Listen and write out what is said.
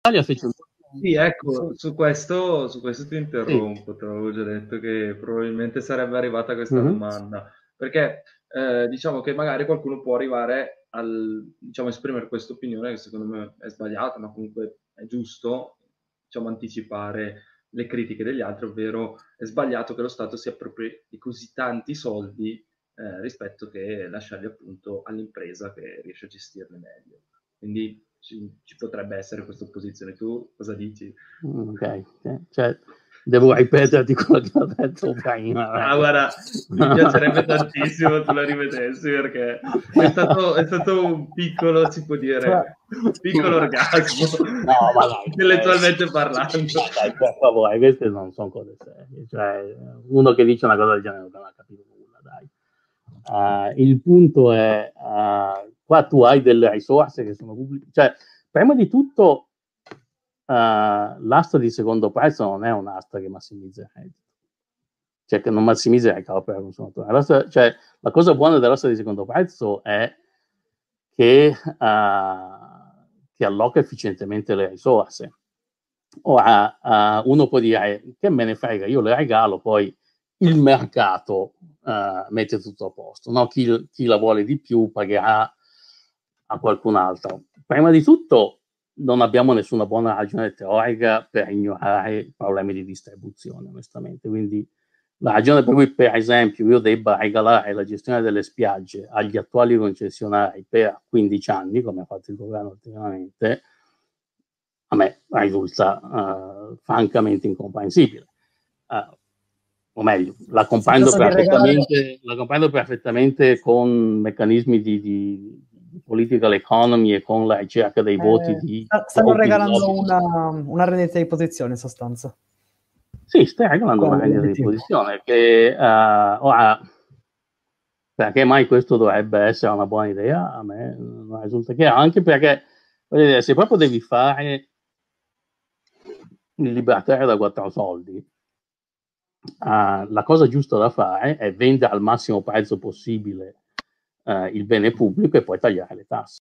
Italia fece un sì, ecco, su questo, su questo ti interrompo, sì. te l'avevo già detto che probabilmente sarebbe arrivata questa mm-hmm. domanda, perché eh, diciamo che magari qualcuno può arrivare al, diciamo, esprimere questa opinione che secondo me è sbagliata, ma comunque è giusto, diciamo, anticipare le critiche degli altri, ovvero è sbagliato che lo Stato si appropri di così tanti soldi eh, rispetto che lasciarli appunto all'impresa che riesce a gestirli meglio. Quindi ci, ci, potrebbe essere questa opposizione. Tu cosa dici? Ok, cioè, devo ripeterti quello che ho detto prima. Ah, guarda, mi piacerebbe tantissimo tu la rivedessi perché è stato, è stato, un piccolo, si può dire, un piccolo orgasmo. No, ma dai, intellettualmente eh, parlando. Dai, per favore, queste non sono cose serie. Cioè, uno che dice una cosa del genere non ha capito nulla, dai. Uh, il punto è, uh, qua tu hai delle risorse che sono pubbliche, cioè, prima di tutto, uh, l'asta di secondo prezzo non è un'asta che massimizza il reddito, cioè che non massimizza il ricavo per il consumatore. Cioè, la cosa buona dell'asta di secondo prezzo è che, che alloca efficientemente le risorse. Ora, uno può dire, che me ne frega, io le regalo, poi il mercato uh, mette tutto a posto. No? Chi, chi, la vuole di più pagherà a qualcun altro. Prima di tutto non abbiamo nessuna buona ragione teorica per ignorare i problemi di distribuzione, onestamente. Quindi la ragione per cui, per esempio, io debba regalare la gestione delle spiagge agli attuali concessionari per 15 anni, come ha fatto il governo ultimamente, a me risulta uh, francamente incomprensibile. Uh, o meglio, la comprendo, perfettamente, la comprendo perfettamente con meccanismi di, di, di, political economy e con la ricerca dei eh, voti di... Stanno regalando una, una, rendita di posizione in sostanza. Sì, stai regalando una rendita di posizione che uh, ora perché mai questo dovrebbe essere una buona idea? A me non risulta chiaro, anche perché se proprio devi fare il libertario da quattro soldi, uh, la cosa giusta da fare è vendere al massimo prezzo possibile uh, il bene pubblico e poi tagliare le tasse.